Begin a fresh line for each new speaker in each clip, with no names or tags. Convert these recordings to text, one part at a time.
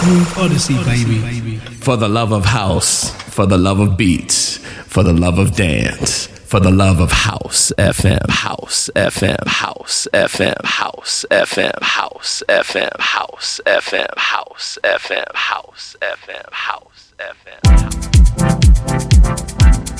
Groove Odyssey, baby.
For the love of house, for the love of beats, for the love of dance, for the love of house, FM house FM, house FM, house FM, house FM, house FM, house FM, house FM, house
FM, house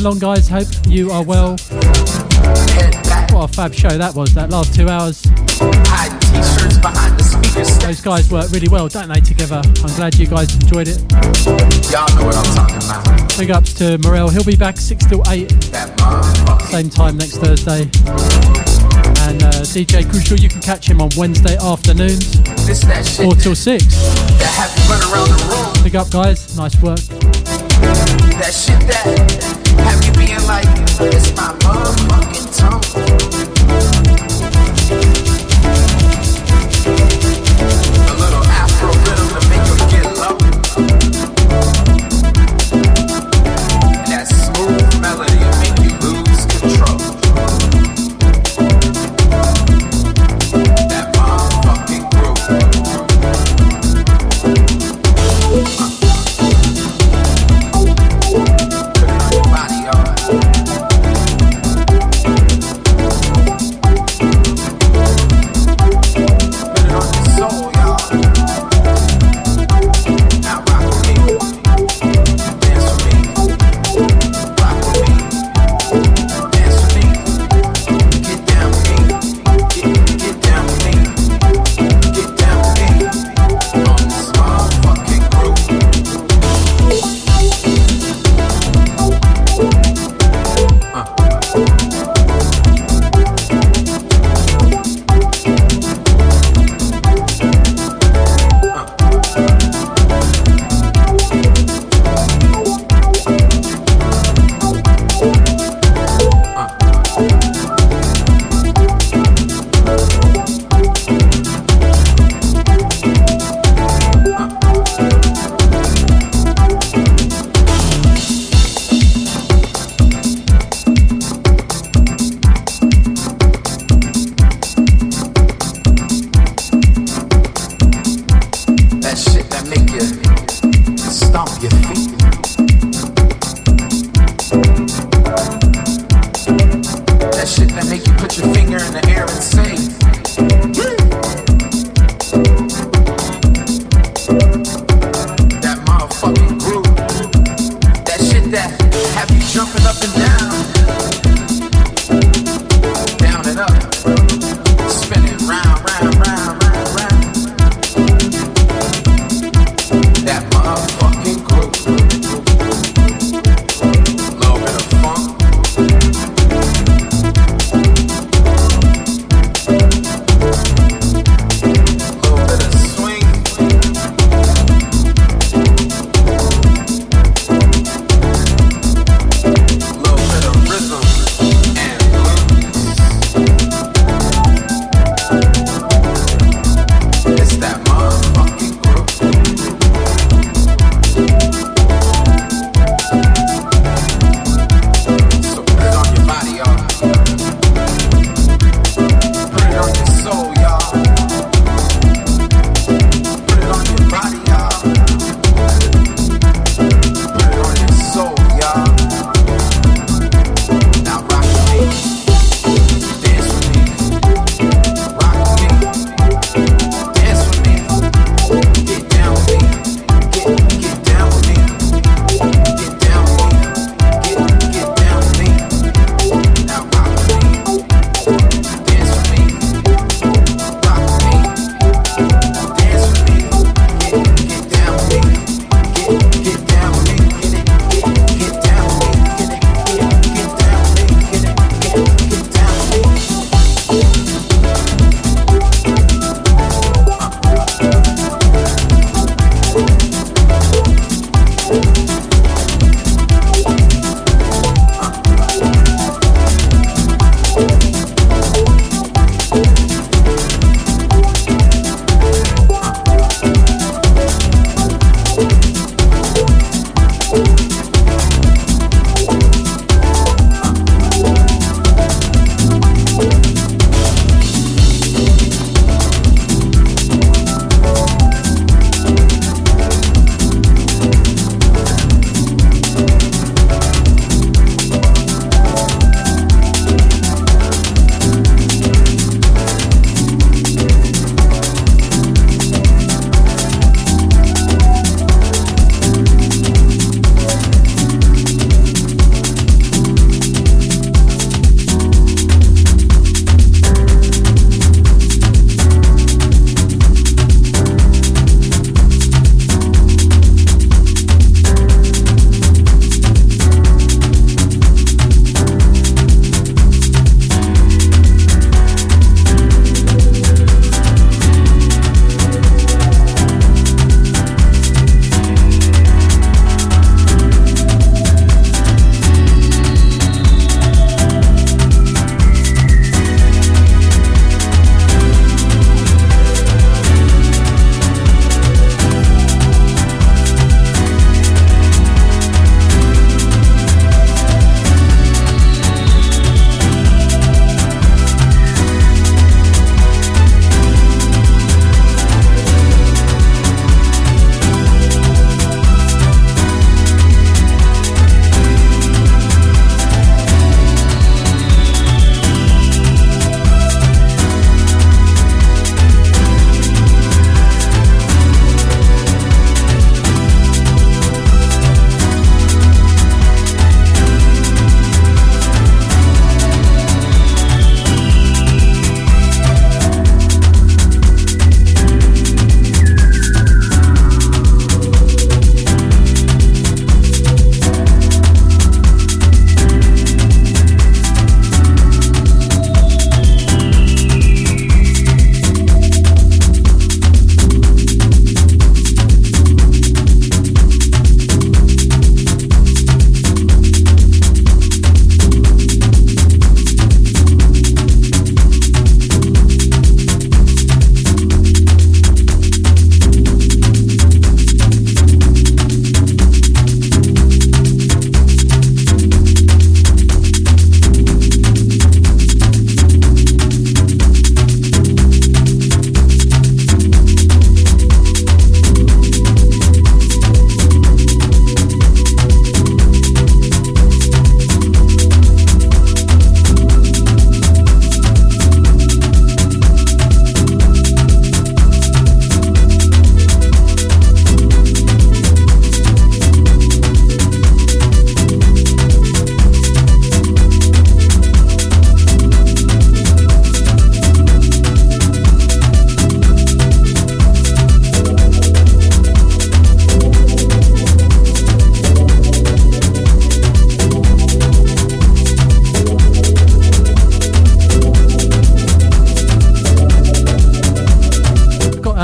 along, guys. Hope you are well. What a fab show that was, that last two hours. Those guys work really well, don't they, together? I'm glad you guys enjoyed it.
Y'all know what I'm talking about.
Big ups to Morel. He'll be back 6 till 8. Same time next Thursday. And uh, DJ Crucial, you can catch him on Wednesday afternoons. 4 till 6. Big up, guys. Nice work.
That shit that have you being like, it's my motherfucking A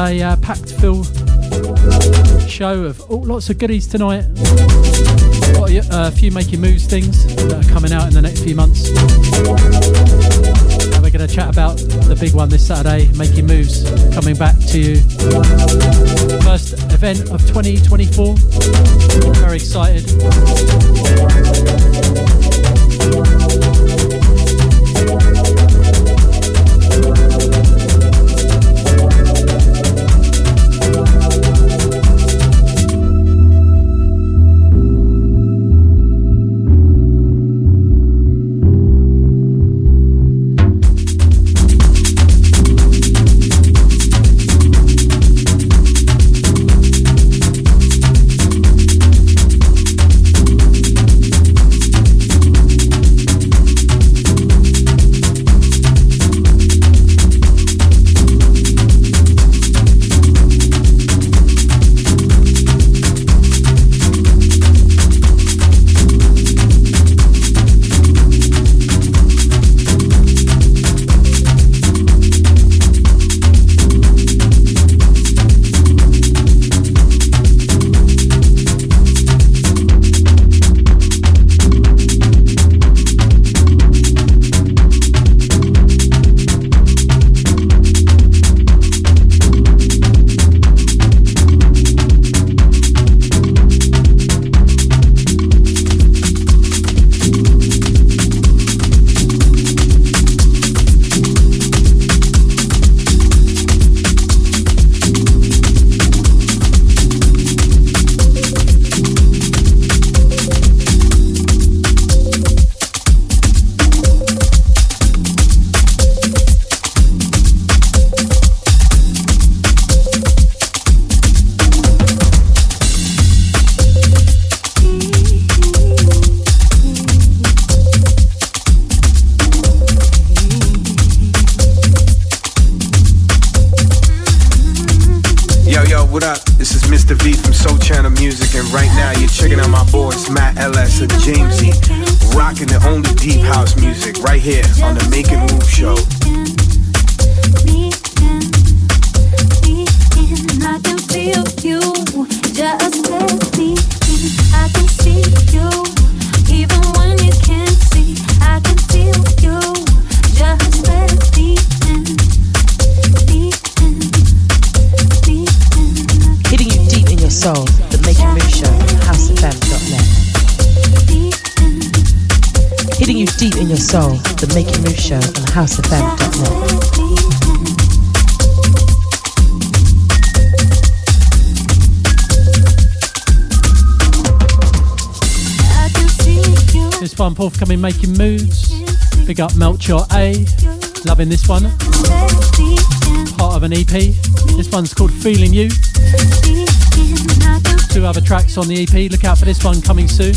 Uh,
packed full show of lots of goodies tonight. Got a, a few making moves things that are coming out in the next few months. And we're going to chat about the big one this Saturday, making moves coming back to you. First event of 2024. Very excited. Loving this one. Part of an EP. This one's called Feeling You. Two other tracks on the EP. Look out for this one coming soon.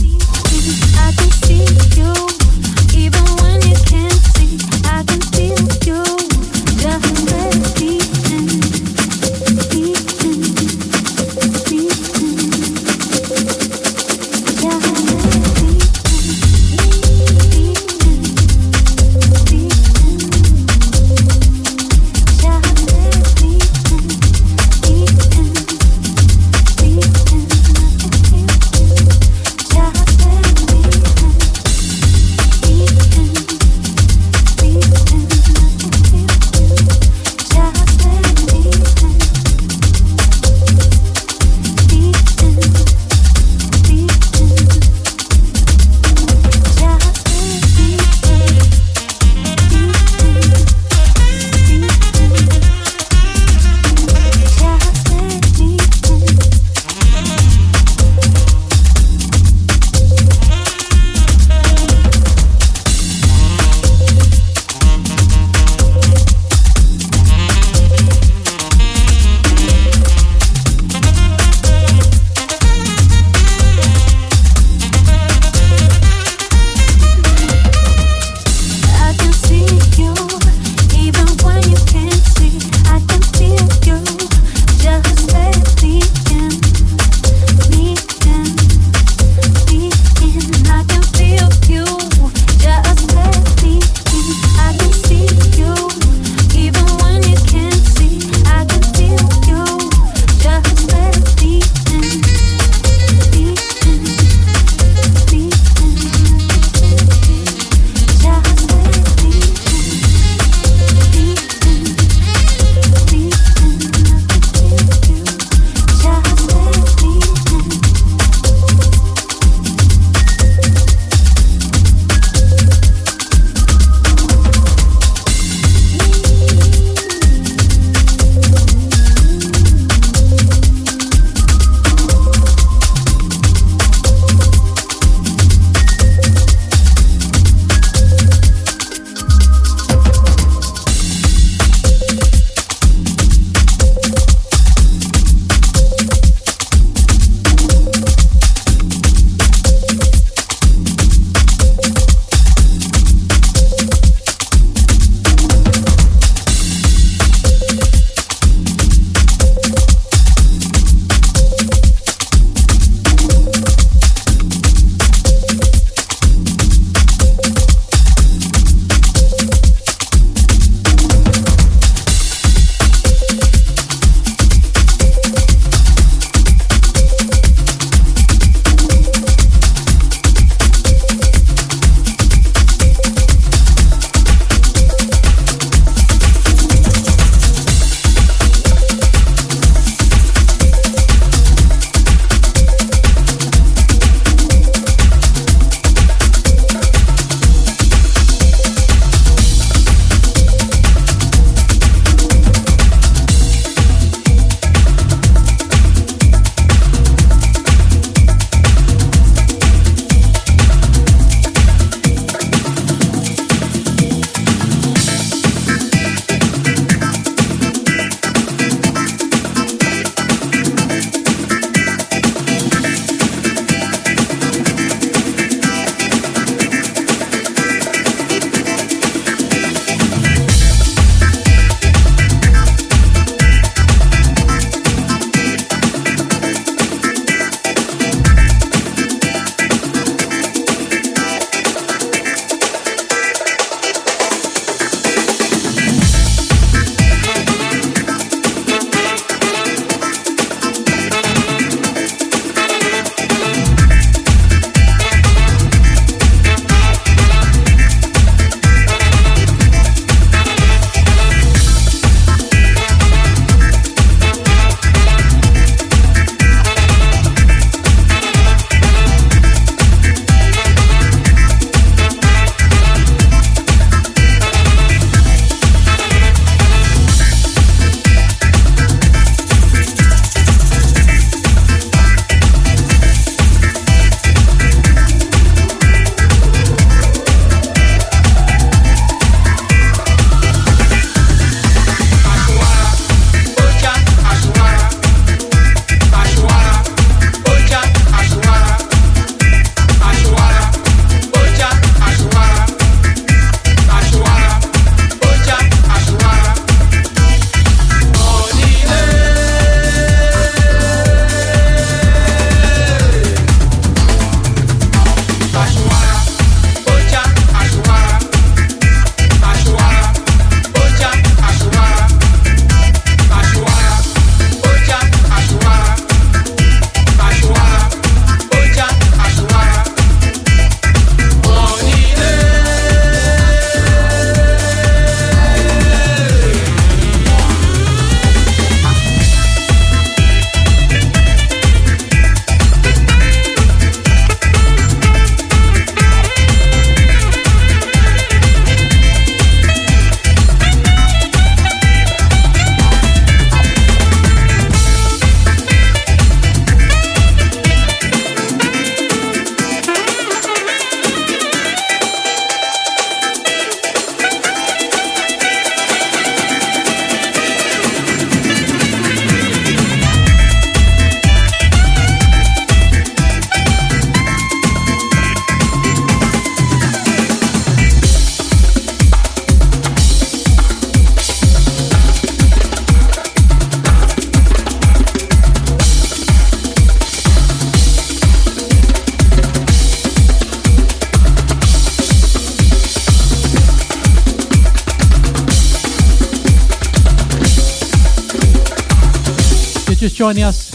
Joining us,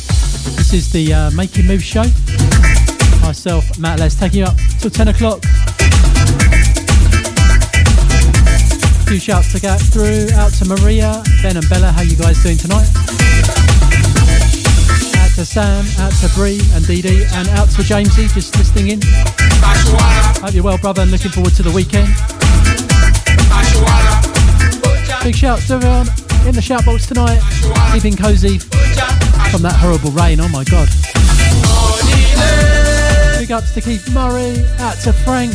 this is the uh, Making Move show. Myself, Matt Les, taking you up till 10 o'clock. A few shouts to get through. Out to Maria, Ben and Bella, how you guys doing tonight? Out to Sam, out to Bree and Dee Dee, and out to Jamesy, just listening in. Hope you're well, brother, and looking forward to the weekend. Big shouts to everyone in the shout box tonight, keeping cozy from that horrible rain. Oh my god. Big ups to Keith Murray, out to Frank,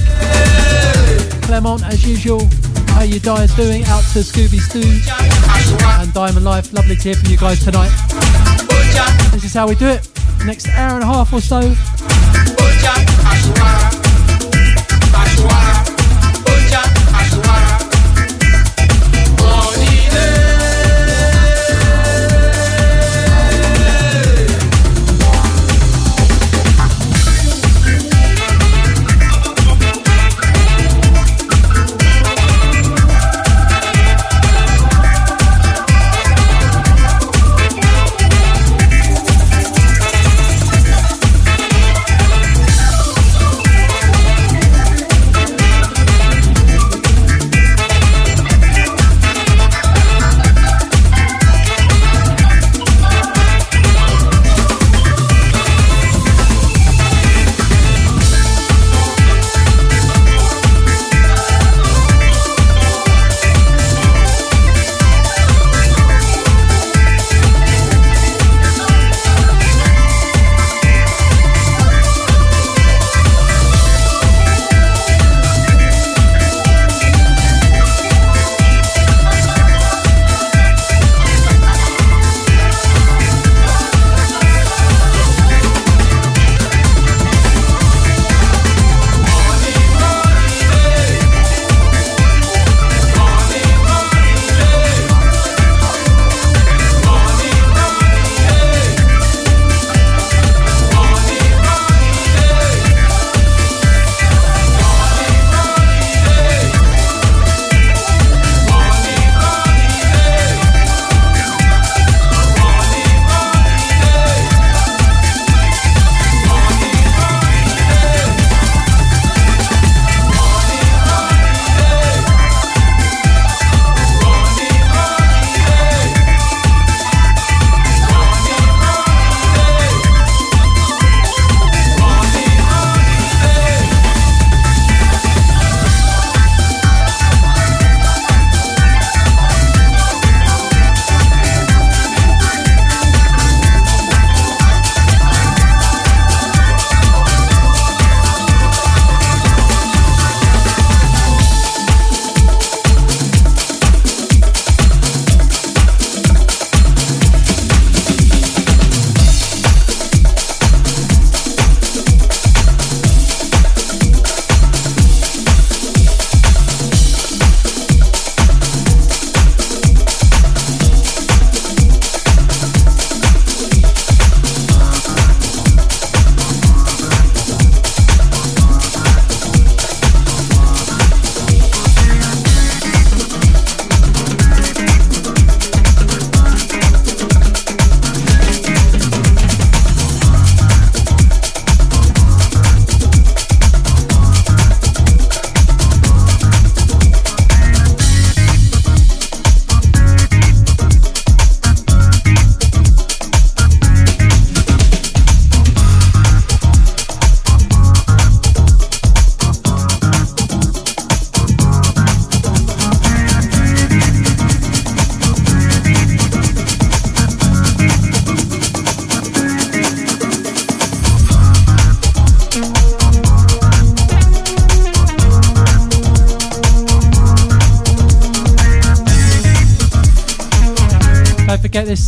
Clement as usual. How you guys doing? Out to Scooby Stew and Diamond Life. Lovely to hear from you guys tonight. This is how we do it. Next hour and a half or so.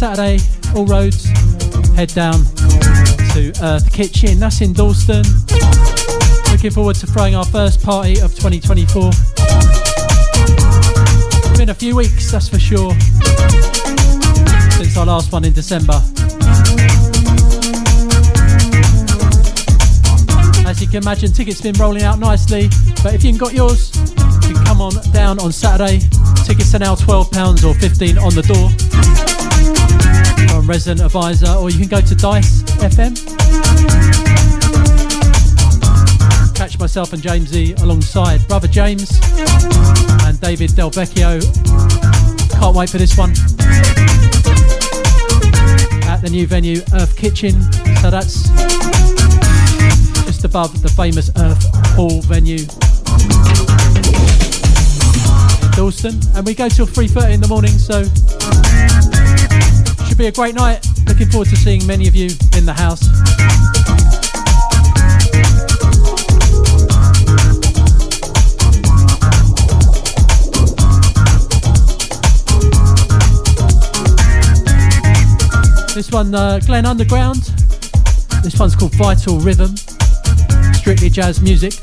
Saturday, all roads head down to uh, Earth Kitchen. That's in Dalston. Looking forward to throwing our first party of 2024. It's been a few weeks, that's for sure, since our last one in December. As you can imagine, tickets been rolling out nicely, but if you haven't got yours, you can come on down on Saturday. Tickets are now £12 or 15 on the door on Resident Advisor, or you can go to Dice FM. Catch myself and Jamesy alongside brother James and David Del Vecchio. Can't wait for this one. At the new venue, Earth Kitchen. So that's just above the famous Earth Hall venue Dalston, and we go till 3:30 in the morning. So should be a great night. Looking forward to seeing many of you in the house. This one, uh, Glenn Underground. This one's called Vital Rhythm. Strictly jazz music.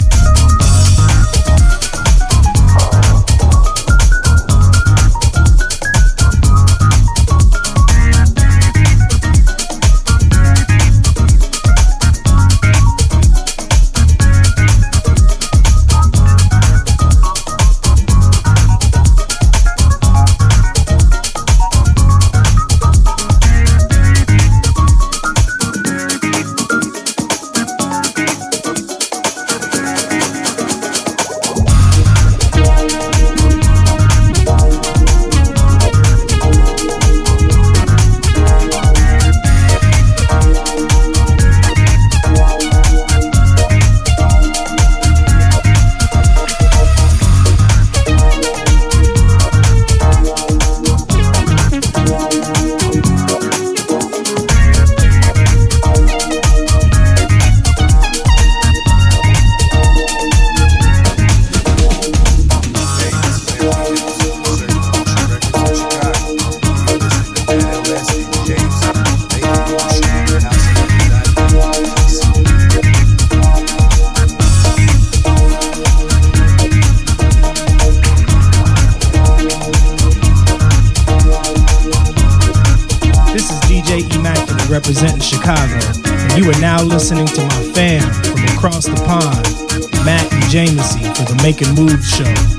Making Moves show.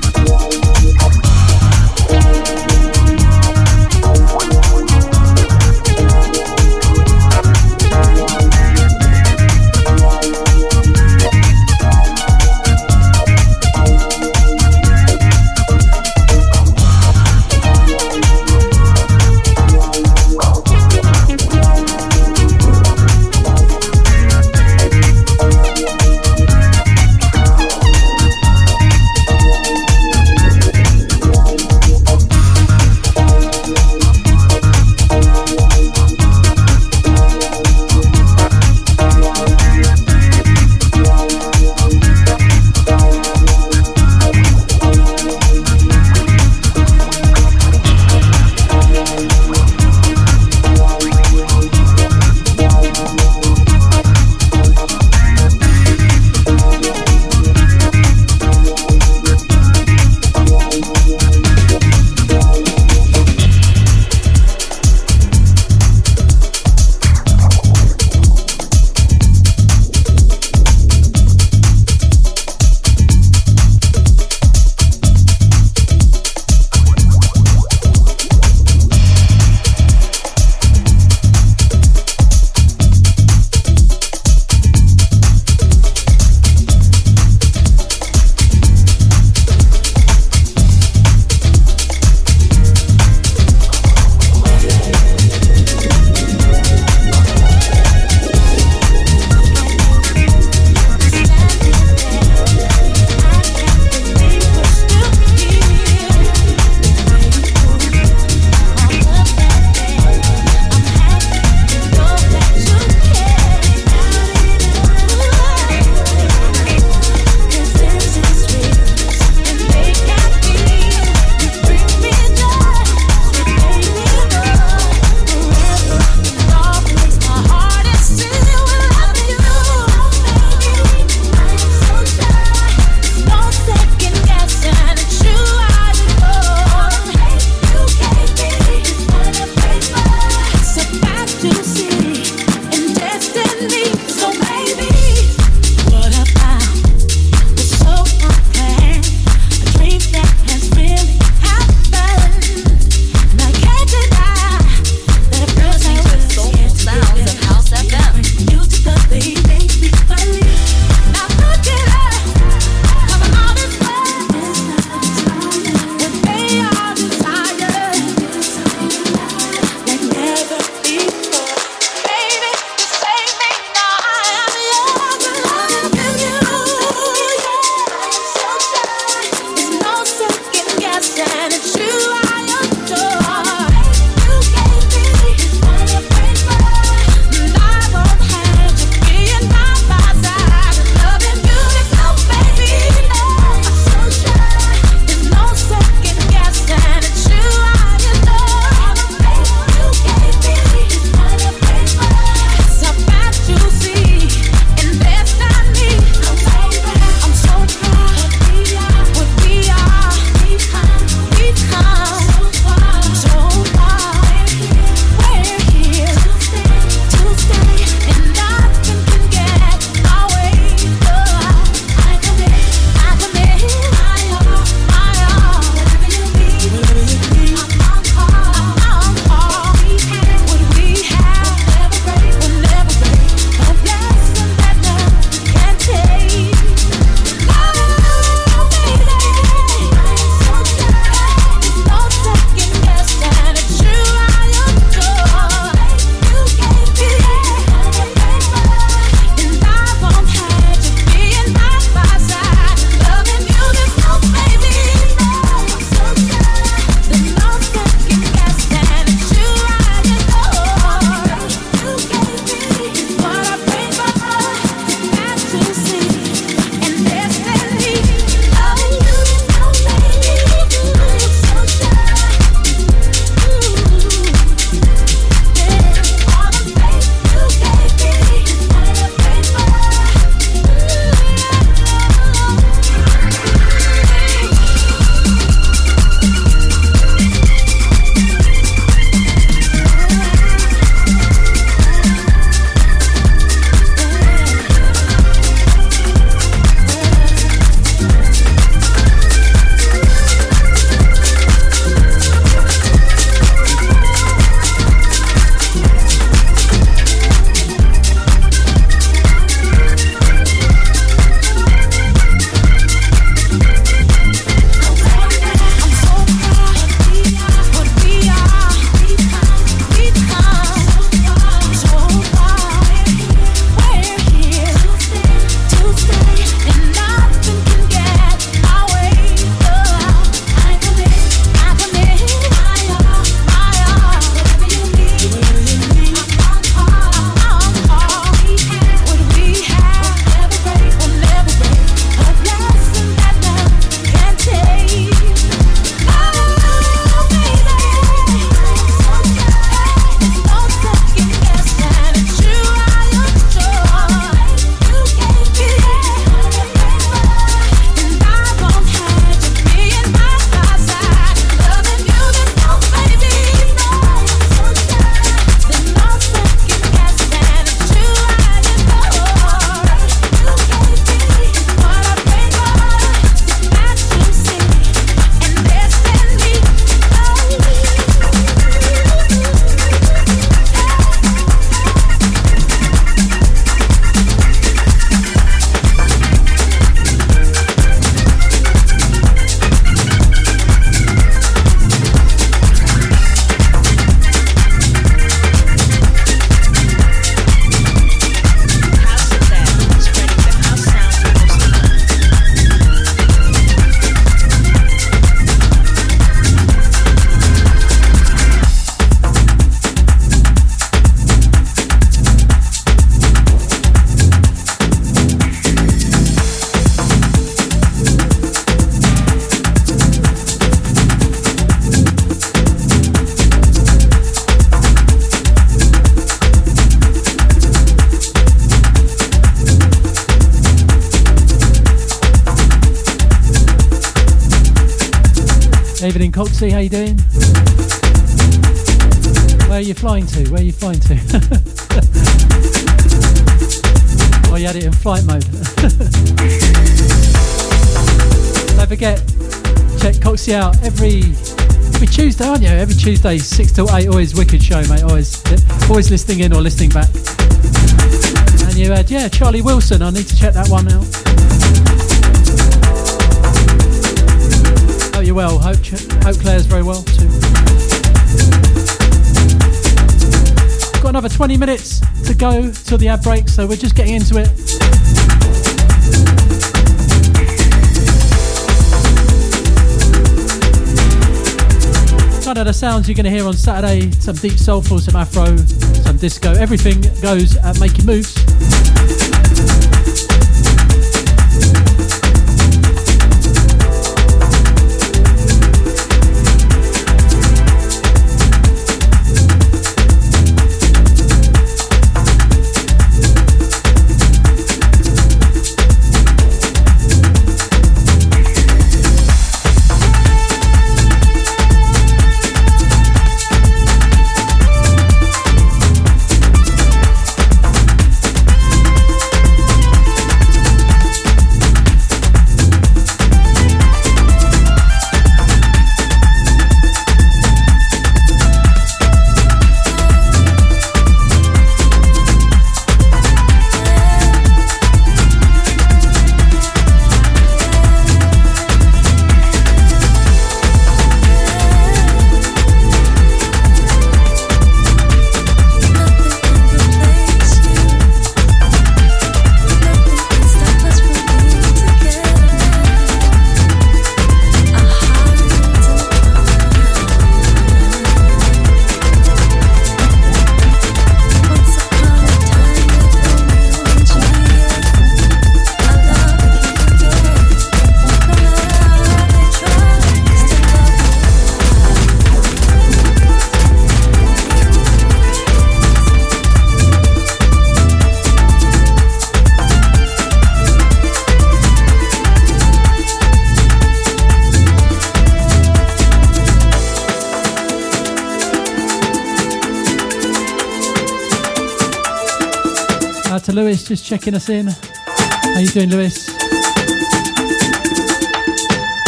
Coxie. How you doing? Where are you flying to? Where are you flying to? oh, you had it in flight mode. Don't forget, check Coxie out every every Tuesday, aren't you? Every Tuesday, six till eight. Always wicked show, mate. Always, always listening in or listening back. And you had, yeah, Charlie Wilson. I need to check that one out. You're well. Hope, hope Claire's very well too. Got another 20 minutes to go till the ad break, so we're just getting into it. Kind of the sounds you're going to hear on Saturday some deep soulful, some afro, some disco. Everything goes at Making Moves. Just checking us in. How you doing, Lewis?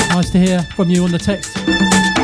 Nice to hear from you on the text.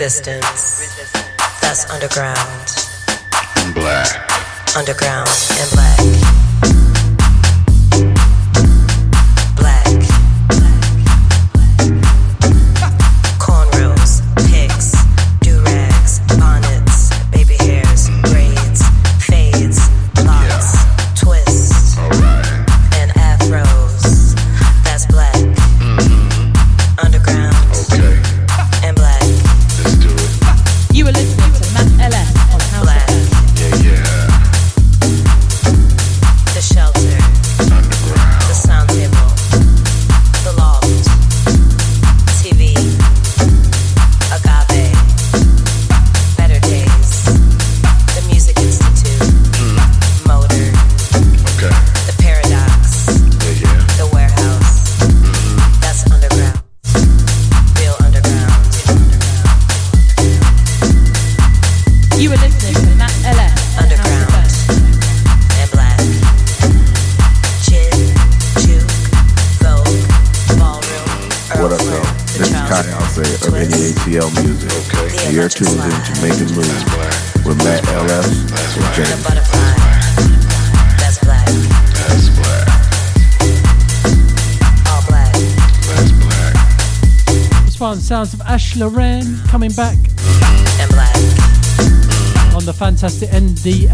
resistance.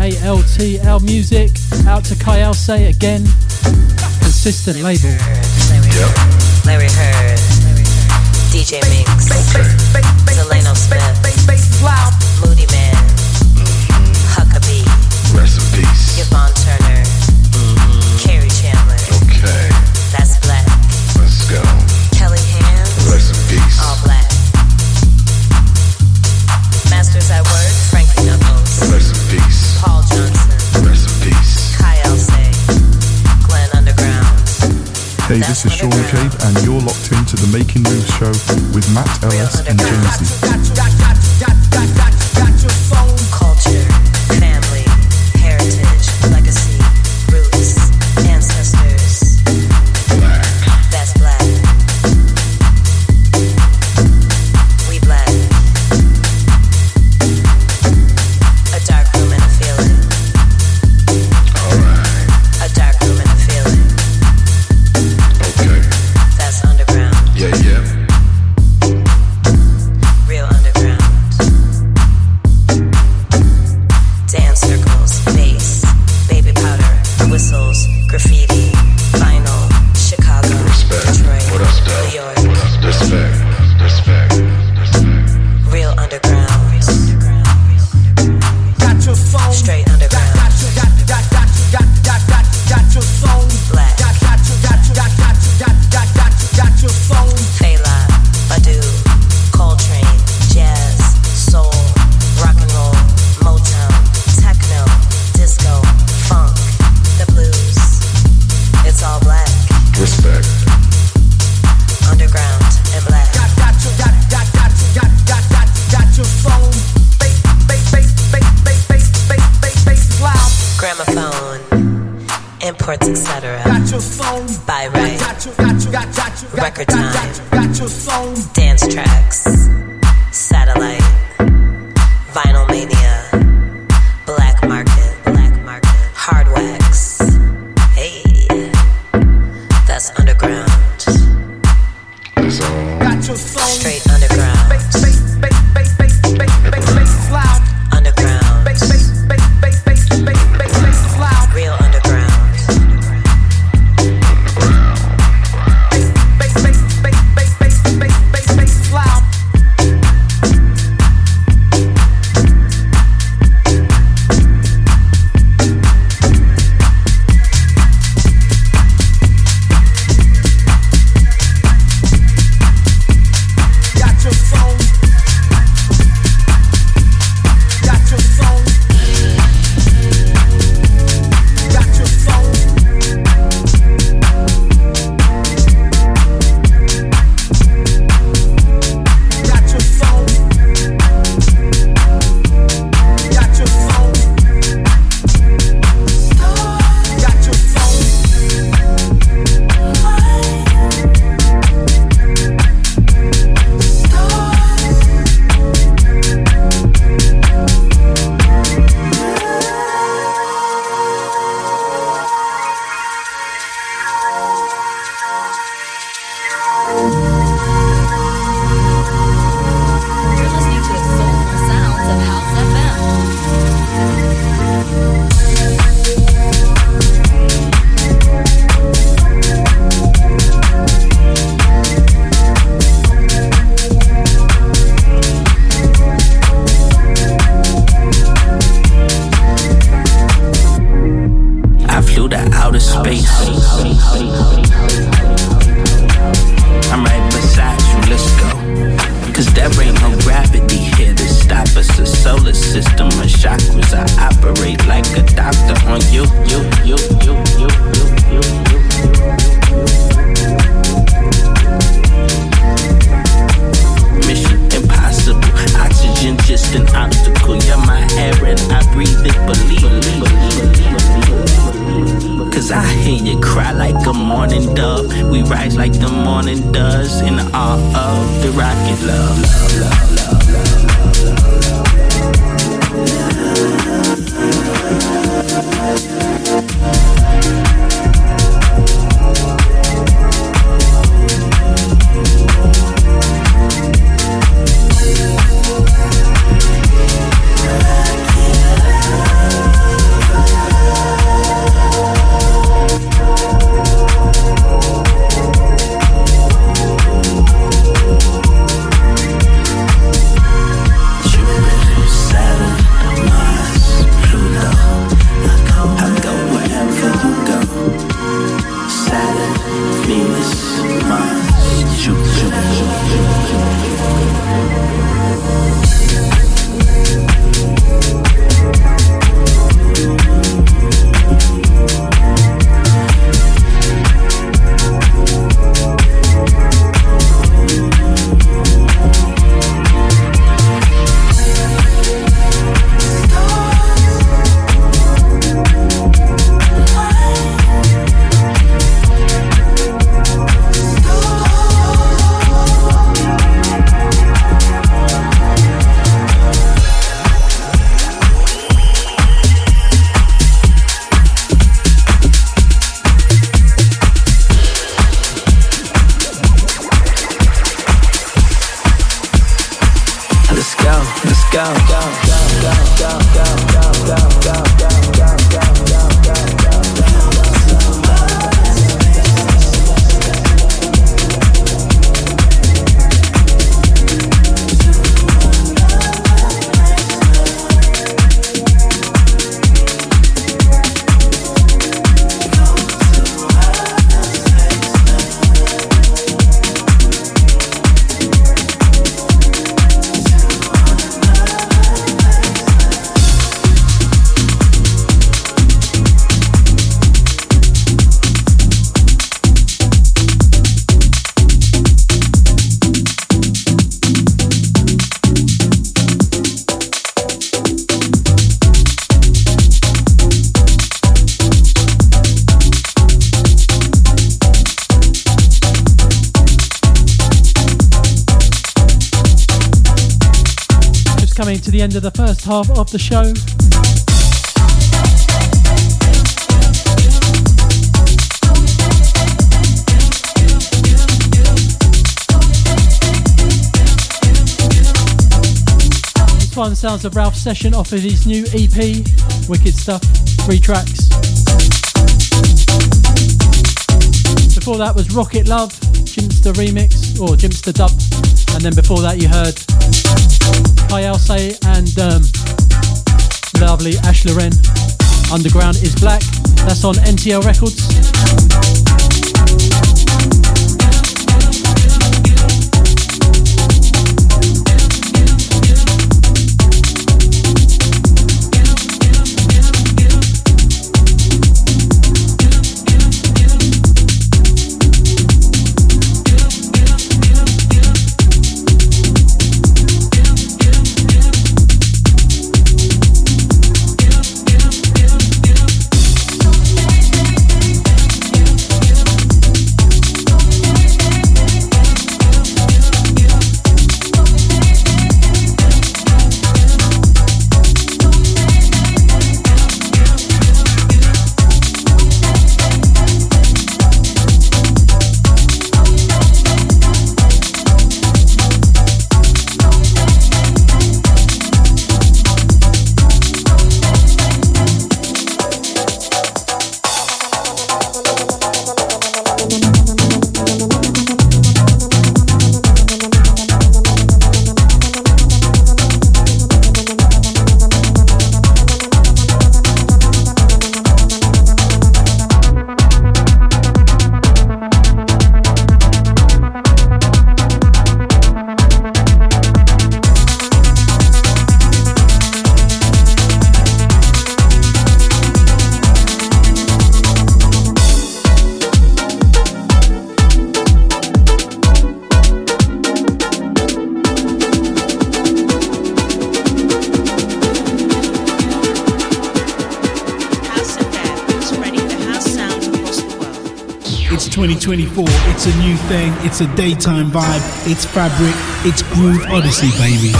A L T L Music. Out to Kyle Say again. Consistent label.
Larry Heard.
Larry Heard. DJ Mix. and you're locked into the Making Moves show with Matt Ellis and
James.
End of the first half of the show. This one sounds of Ralph's session off of his new EP, Wicked Stuff, three tracks. Before that was Rocket Love, Jimster remix, or Jimster dub. And then before that you heard Kayalse and um, lovely Ash Loren. Underground is Black. That's on NTL Records.
It's a daytime vibe. It's fabric. It's Groove Odyssey, baby.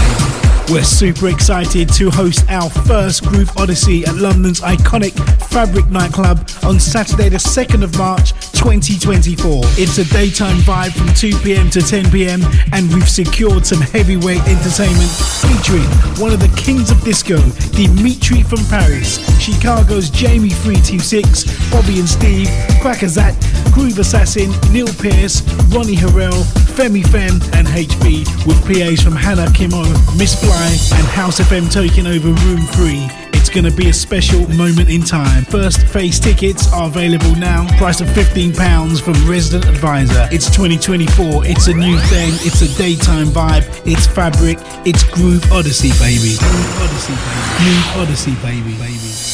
We're super excited to host our first Groove Odyssey at London's iconic Fabric nightclub on Saturday, the 2nd of March 2024. It's a daytime vibe from 2 pm to 10 pm, and we've secured some heavyweight entertainment featuring one of the kings of disco, Dimitri from Paris, Chicago's Jamie 326, Bobby and Steve, Crackazat, Groove Assassin, Neil Pierce, Ronnie Herel, Femi Fem, and HB, with PAs from Hannah Khemoh, Miss Fly, and House FM taking over Room 3. It's going to be a special moment in time. First phase tickets are available now. Price of £15 from Resident Advisor. It's 2024. It's a new thing. It's a daytime vibe. It's fabric. It's Groove Odyssey, baby. Groove Odyssey, baby. Groove Odyssey, baby. baby.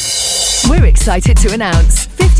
We're excited to announce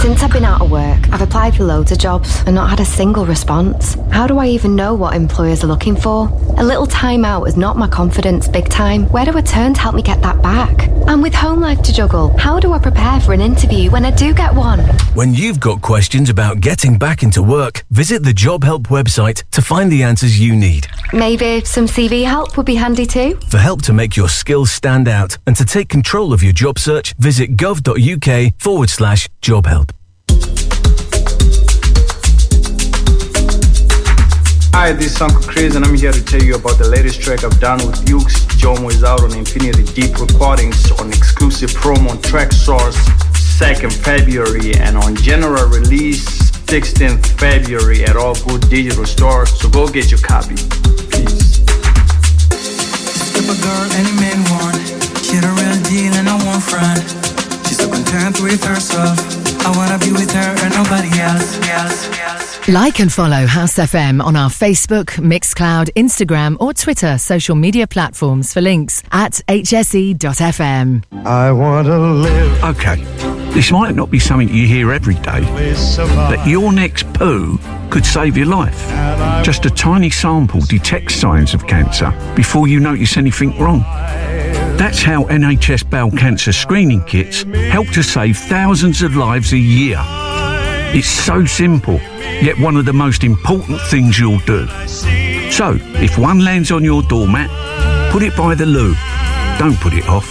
Since I've been out of work, I've applied for loads of jobs and not had a single response. How do I even know what employers are looking for? A little time out has knocked my confidence big time. Where do I turn to help me get that back? And with home life to juggle, how do I prepare for an interview when I do get one?
When you've got questions about getting back into work, visit the Job Help website to find the answers you need.
Maybe some CV help would be handy too.
For help to make your skills stand out and to take control of your job search, visit gov.uk forward slash job help.
Hi, this is Uncle Chris, and I'm here to tell you about the latest track I've done with Ukes. Jomo is out on Infinity Deep Recordings on exclusive promo on Traxsource 2nd February and on general release 16th February at all good digital stores. So go get your copy. Peace.
Skip a girl any man want. She the real deal and I won't front. She's so content with herself. I wanna be with her and nobody else. else, else.
Like and follow House FM on our Facebook, Mixcloud, Instagram, or Twitter social media platforms for links at hse.fm.
I want to live.
Okay, this might not be something you hear every day, but your next poo could save your life. Just a tiny sample detects signs of cancer before you notice anything wrong. That's how NHS bowel cancer screening kits help to save thousands of lives a year. It's so simple, yet one of the most important things you'll do. So, if one lands on your doormat, put it by the loo. Don't put it off.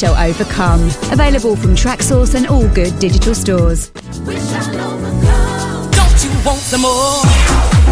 shall overcome. Available from Traxsource and all good digital stores.
Don't you want some more?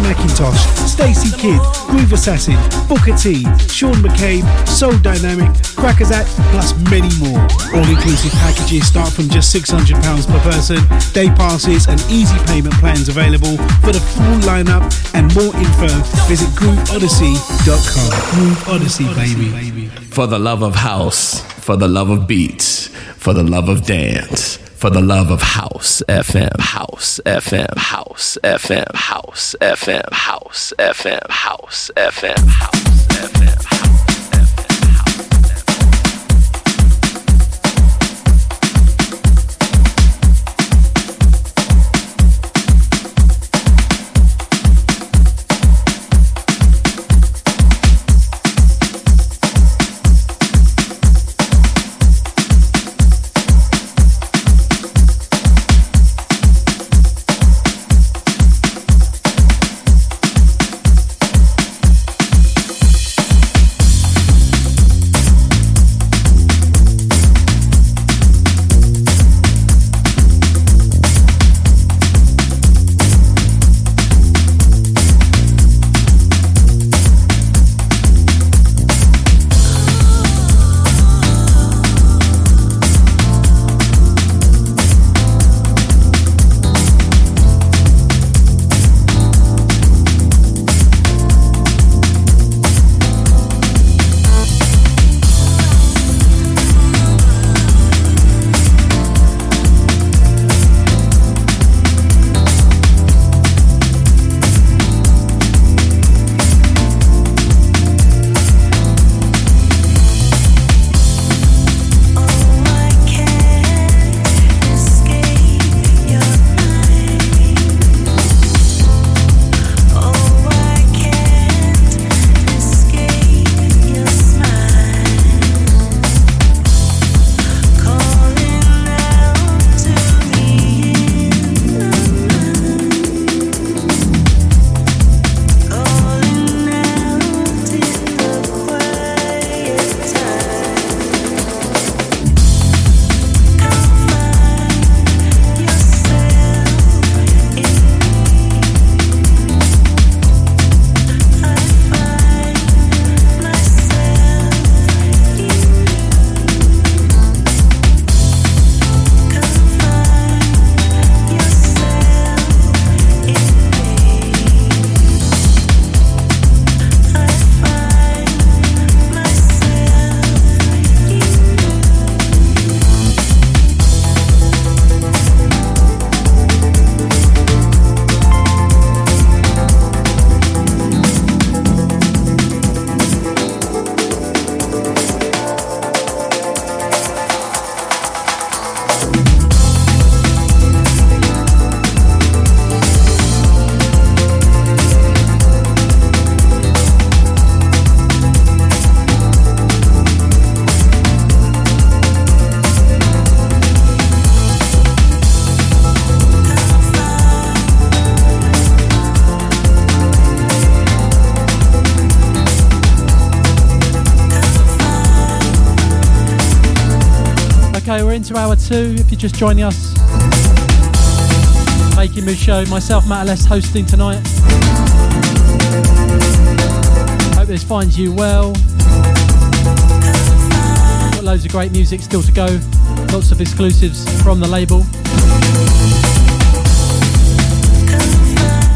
McIntosh, Stacey Kidd, Groove Assassin, Booker T, Sean McCabe, Soul Dynamic, Crackazat, plus many more. All-inclusive packages start from just £600 per person. Day passes and easy payment plans available. For the full lineup and more info, visit GrooveOdyssey.com. Groove Odyssey, baby.
For the love of house, for the love of beats, for the love of dance, for the love of house FM, house FM, house FM, house FM, house FM, house FM, house FM.
You're just joining us, Making Moves Show, myself, Matt Less, hosting tonight. Hope this finds you well. Got loads of great music still to go, lots of exclusives from the label.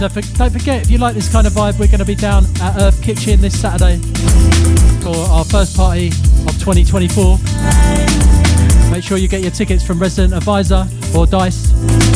Don't forget, if you like this kind of vibe, we're going to be down at Earth Kitchen this Saturday for our first party of 2024. Make sure you get your tickets from Resident Advisor or Dice.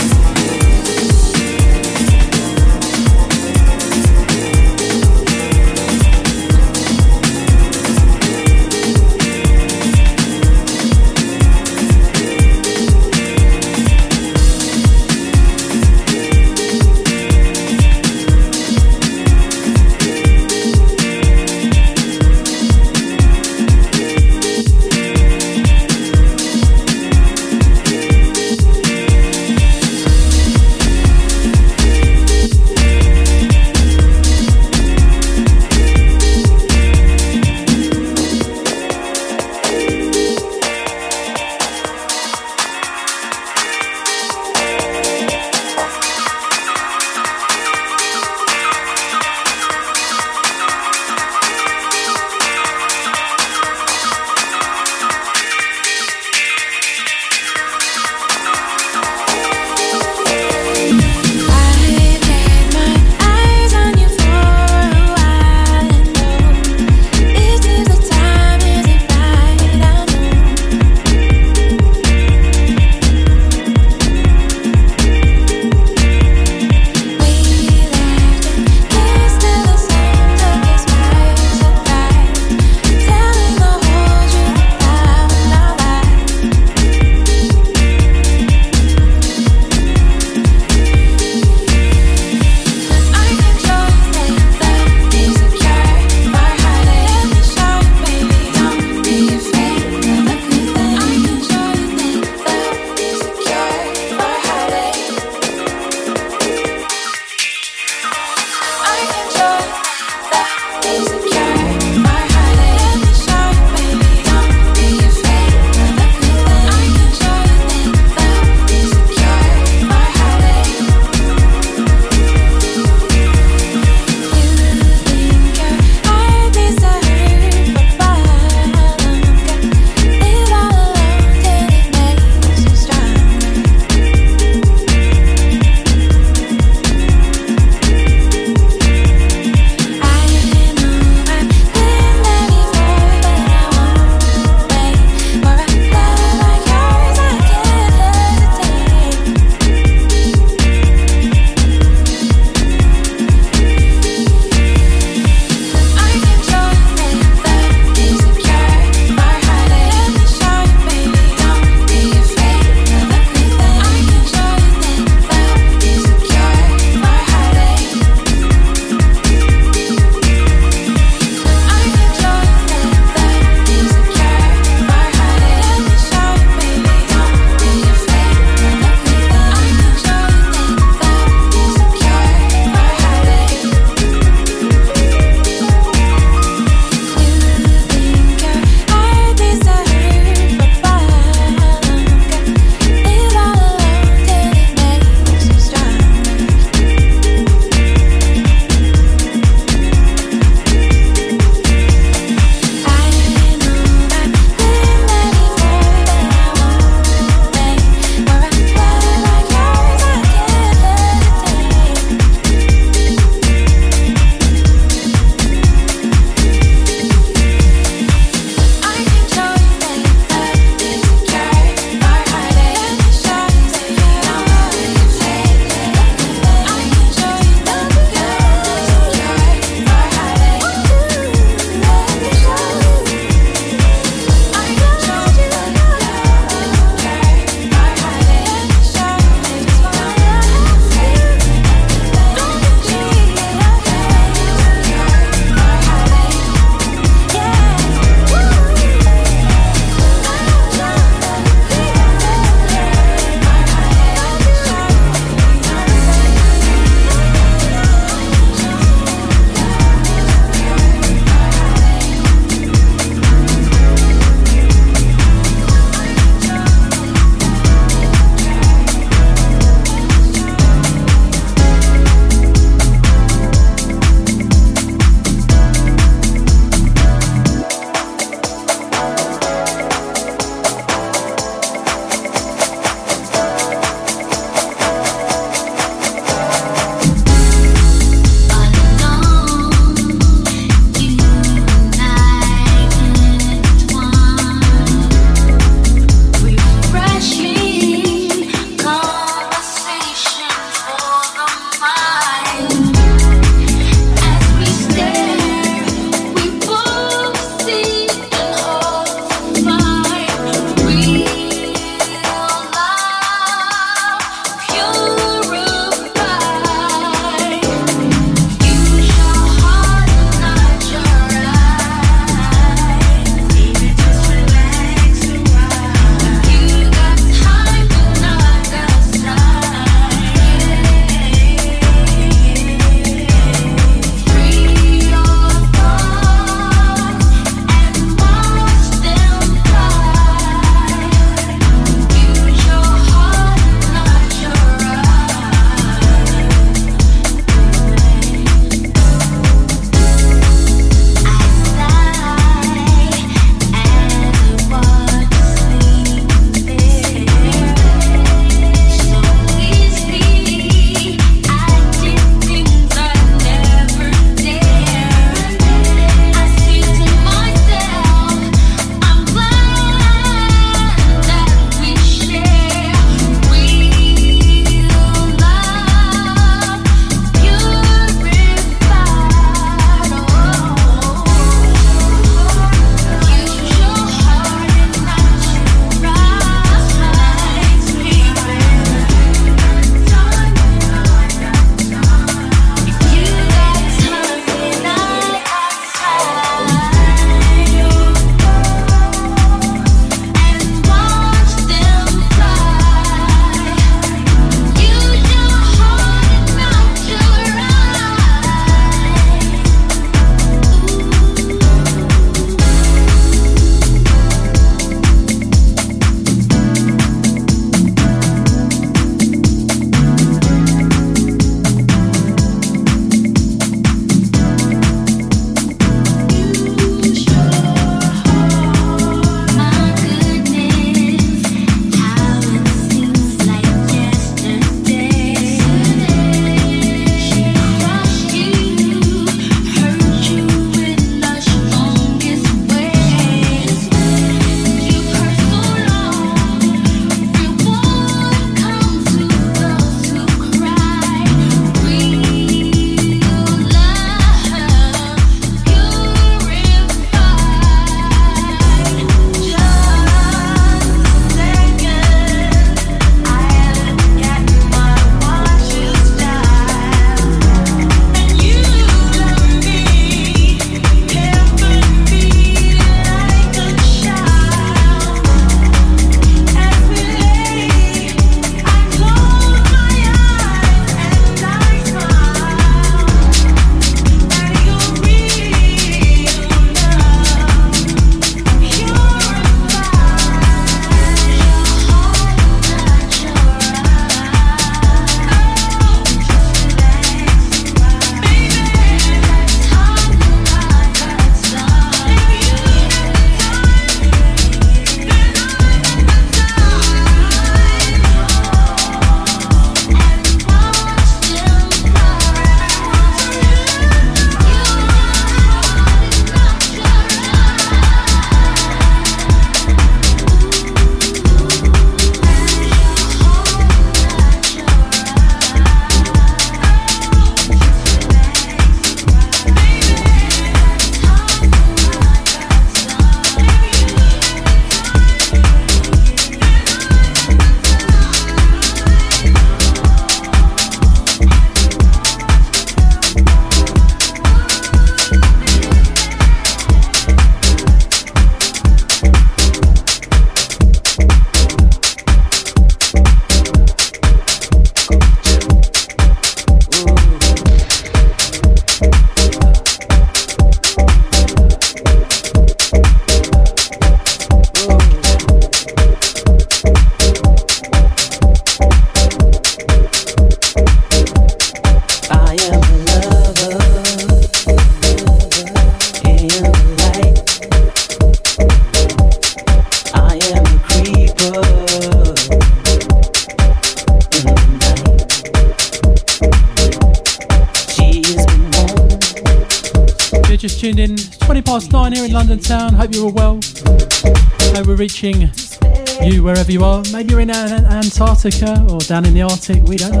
Antarctica or down in the Arctic, we don't know.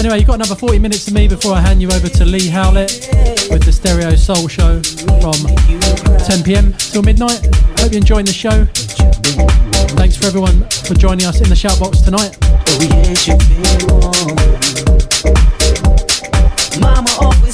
Anyway, you've got another 40 minutes of me before I hand you over to Lee Howlett with the Stereo Soul Show from 10 pm till midnight. Hope you're enjoying the show. Thanks for everyone for joining us in the shoutbox tonight.
Mama always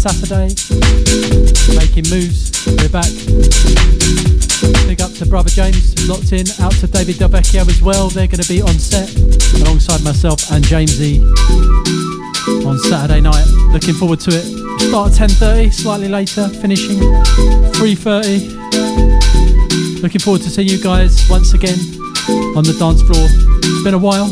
Saturday. Making moves, we're back. Big up to brother James, locked in. Out to David Delvecchio as well. They're going to be on set alongside myself and Jamesy on Saturday night. Looking forward to it. Start at 10:30, slightly later, finishing 3:30. Looking forward to seeing you guys once again on the dance floor. It's been a while.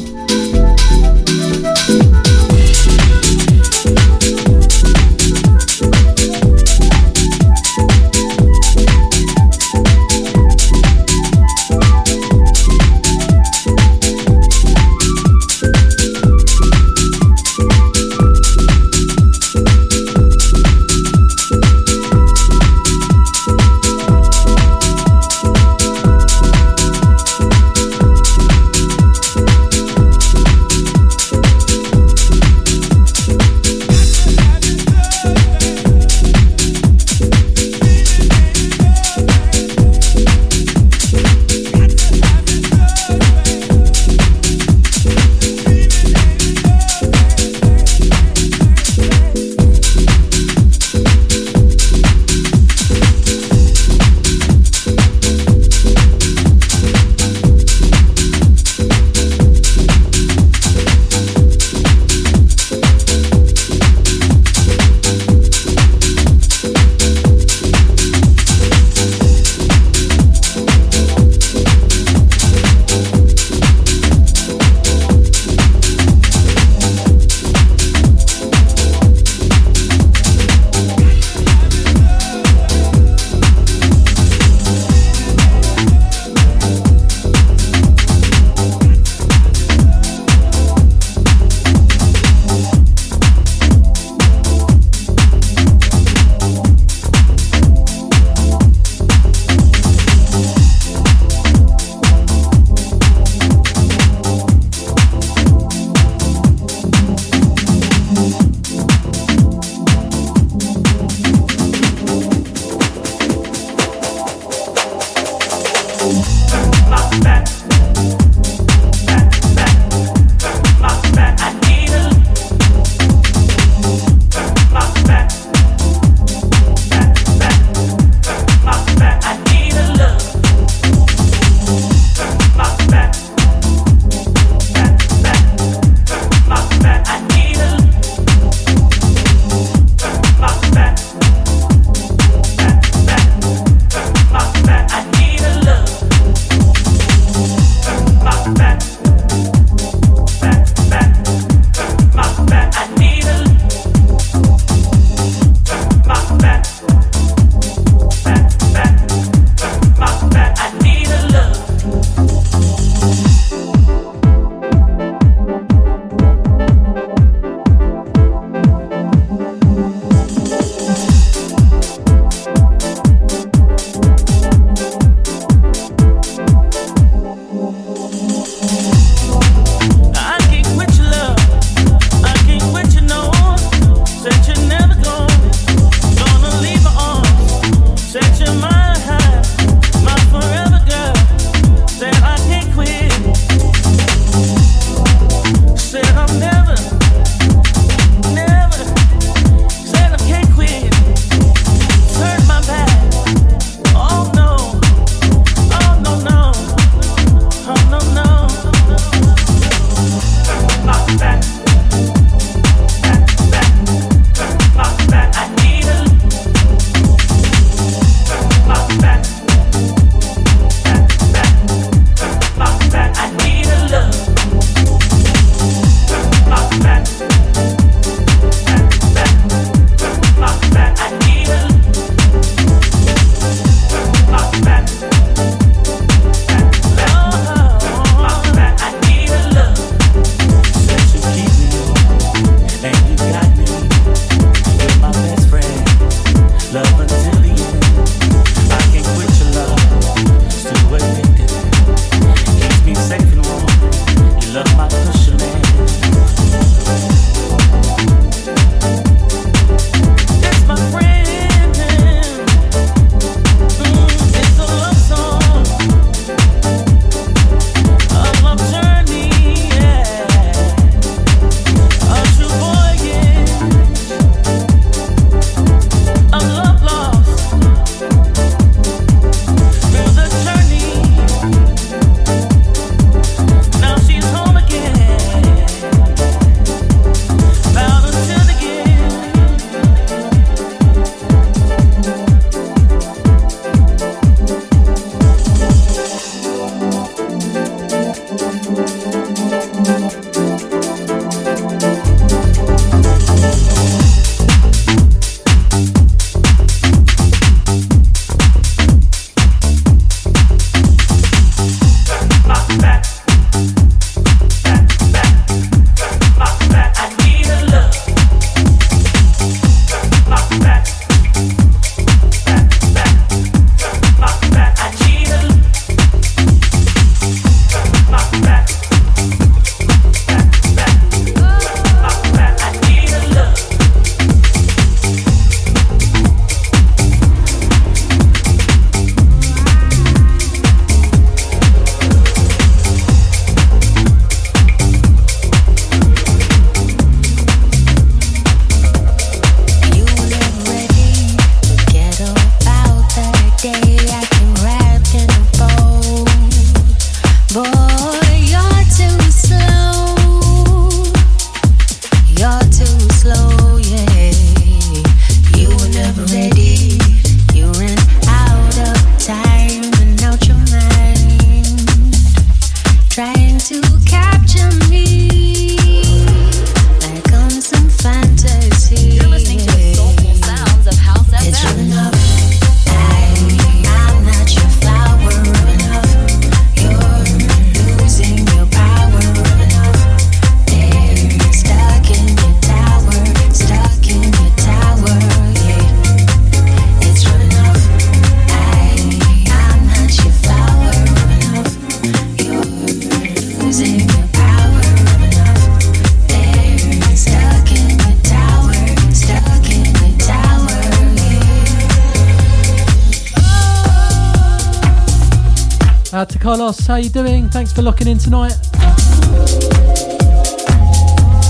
How you doing? Thanks for locking in tonight.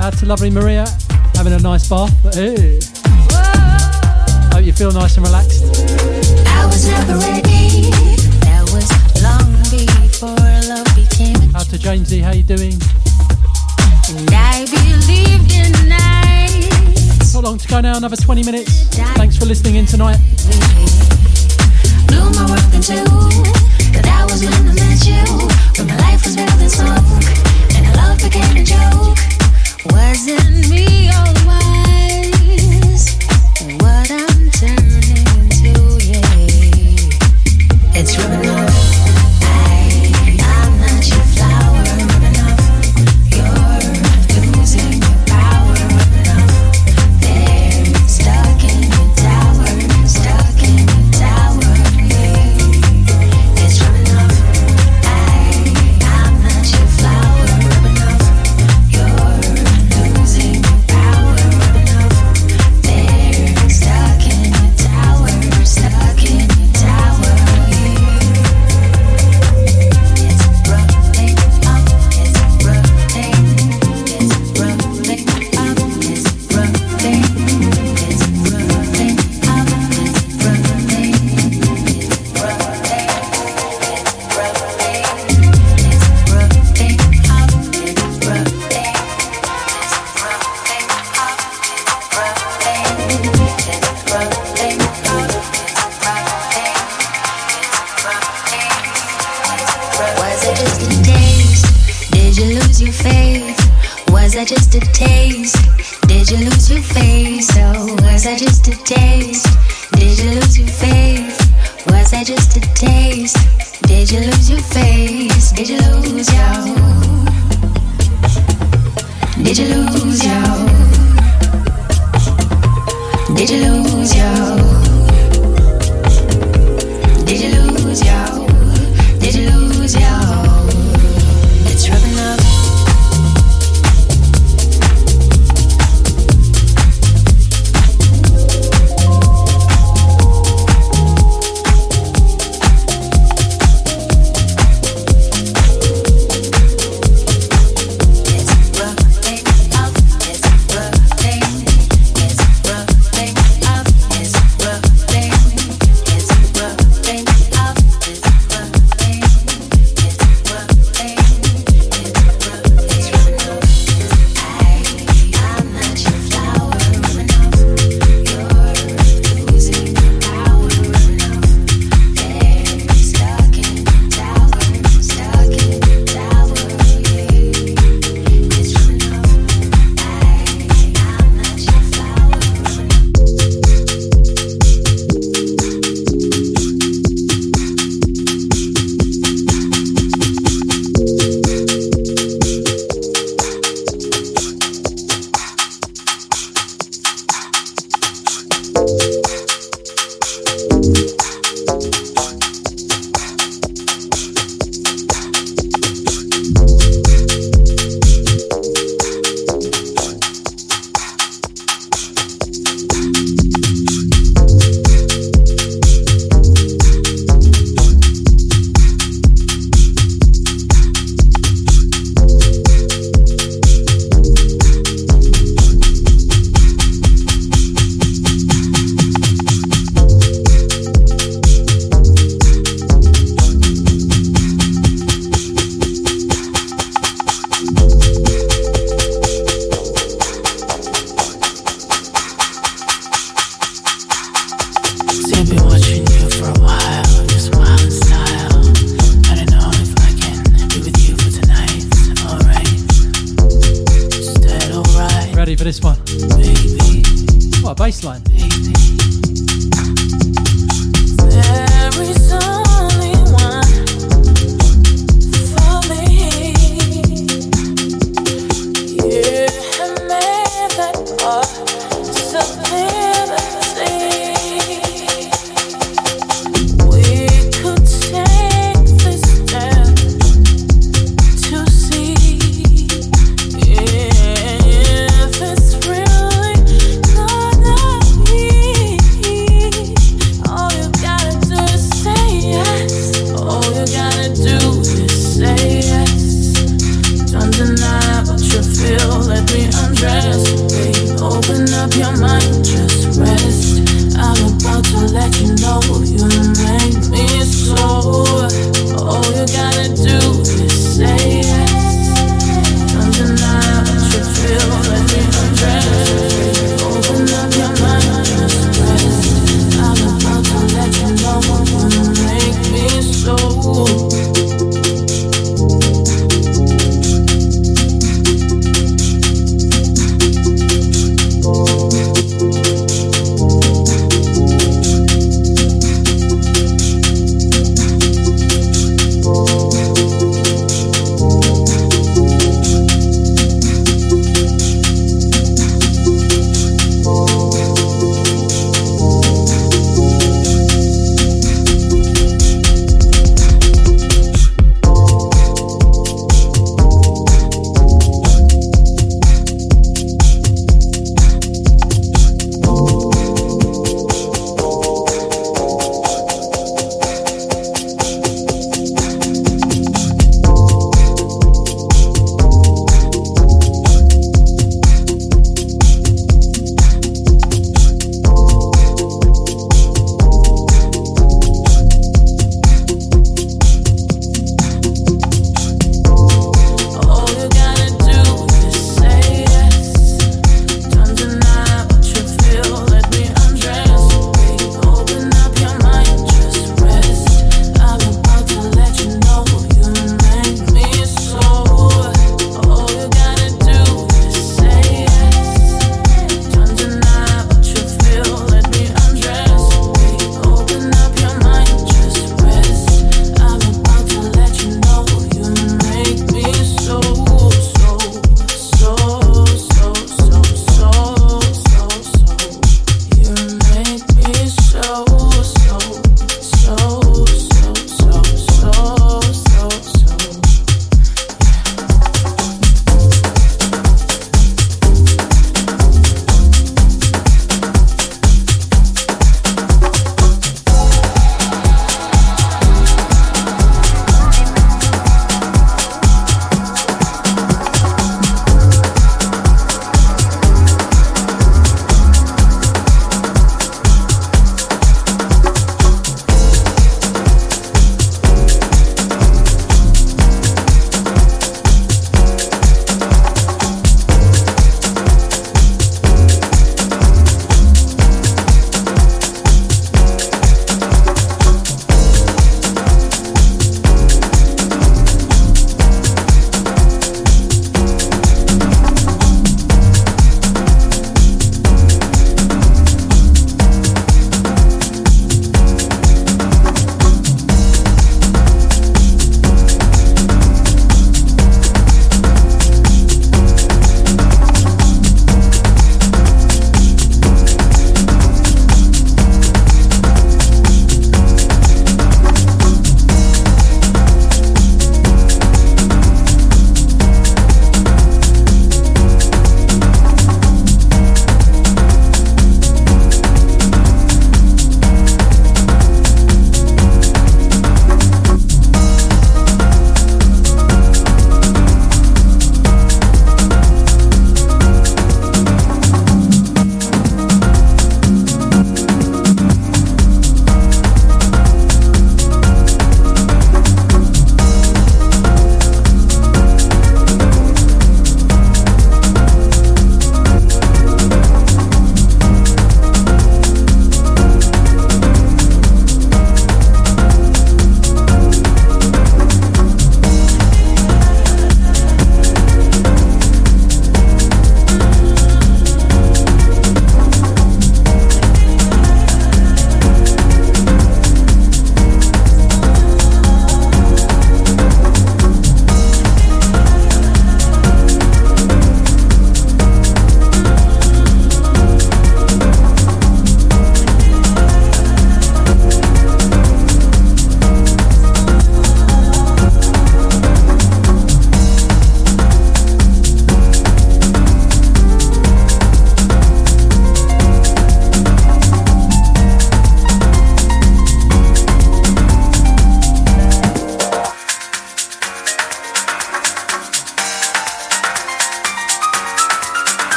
Out to lovely Maria, having a nice bath. Hey. Hope you feel nice and relaxed. Out to Jamesy, how you doing? Not long to go now, another 20 minutes. Thanks for listening in tonight.
Was when I met you, my life was better than smoke, and love became a joke.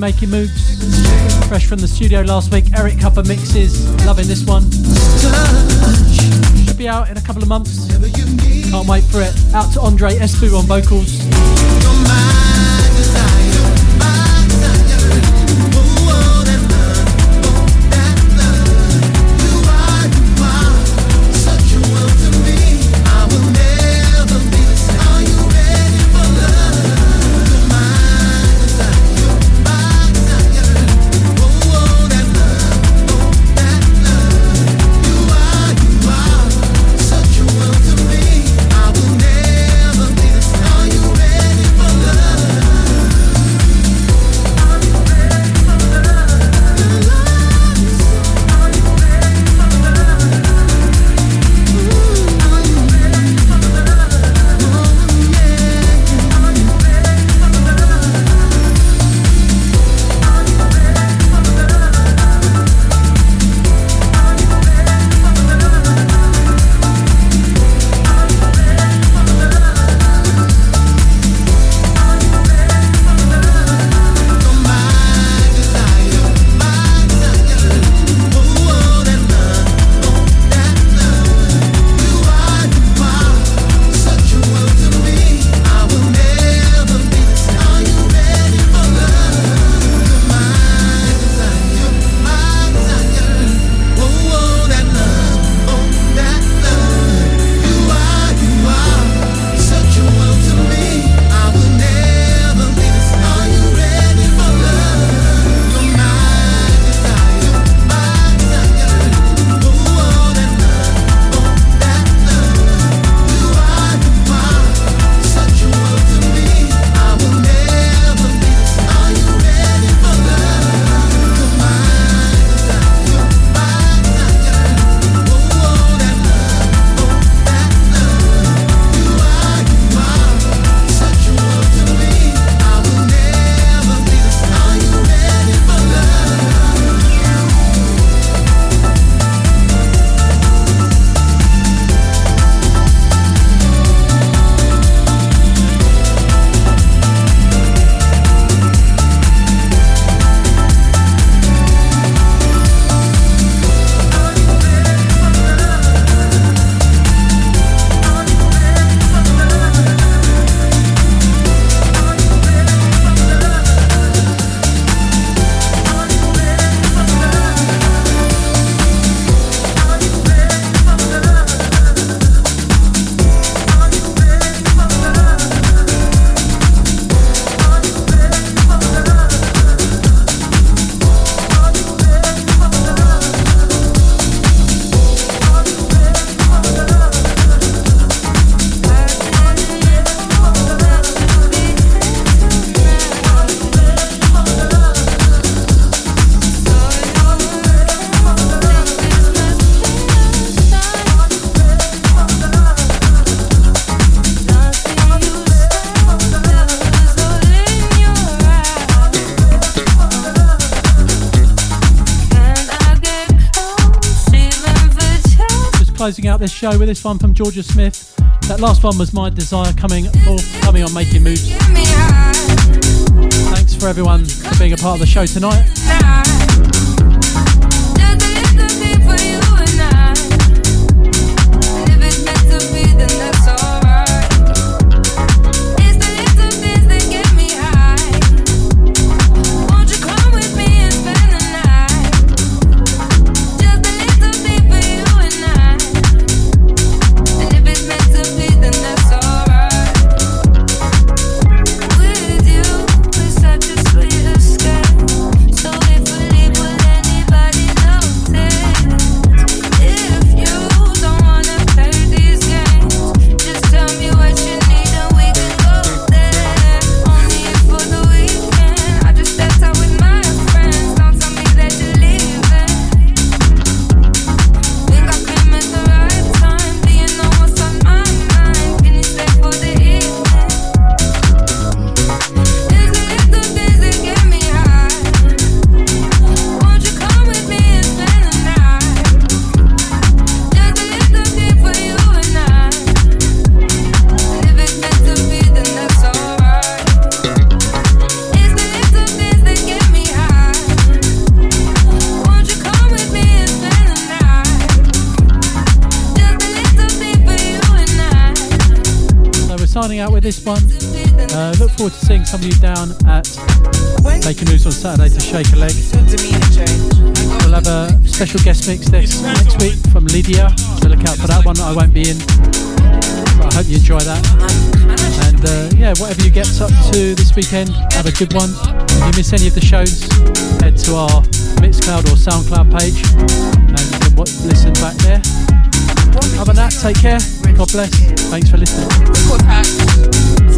Making Moves. Fresh from the studio last week, Eric Kupper mixes. Loving this one. Should be out in a couple of months. Can't wait for it. Out to Andre Espeut on vocals. This show with this one from Georgia Smith. That last one was My Desire coming coming on Making Moves. Thanks for everyone for being a part of the show tonight.
One. Uh, look forward to seeing some of you down at Making Moves on Saturday to shake a leg. We'll have a special guest mix this next week from Lydia, so look out for that one. I won't be in, but I hope you enjoy that. And uh, yeah, whatever you get up to this weekend, have a good one. If you miss any of the shows, head to our Mixcloud or Soundcloud page and watch, listen back there. Other than that, take care. God bless. Thanks for listening.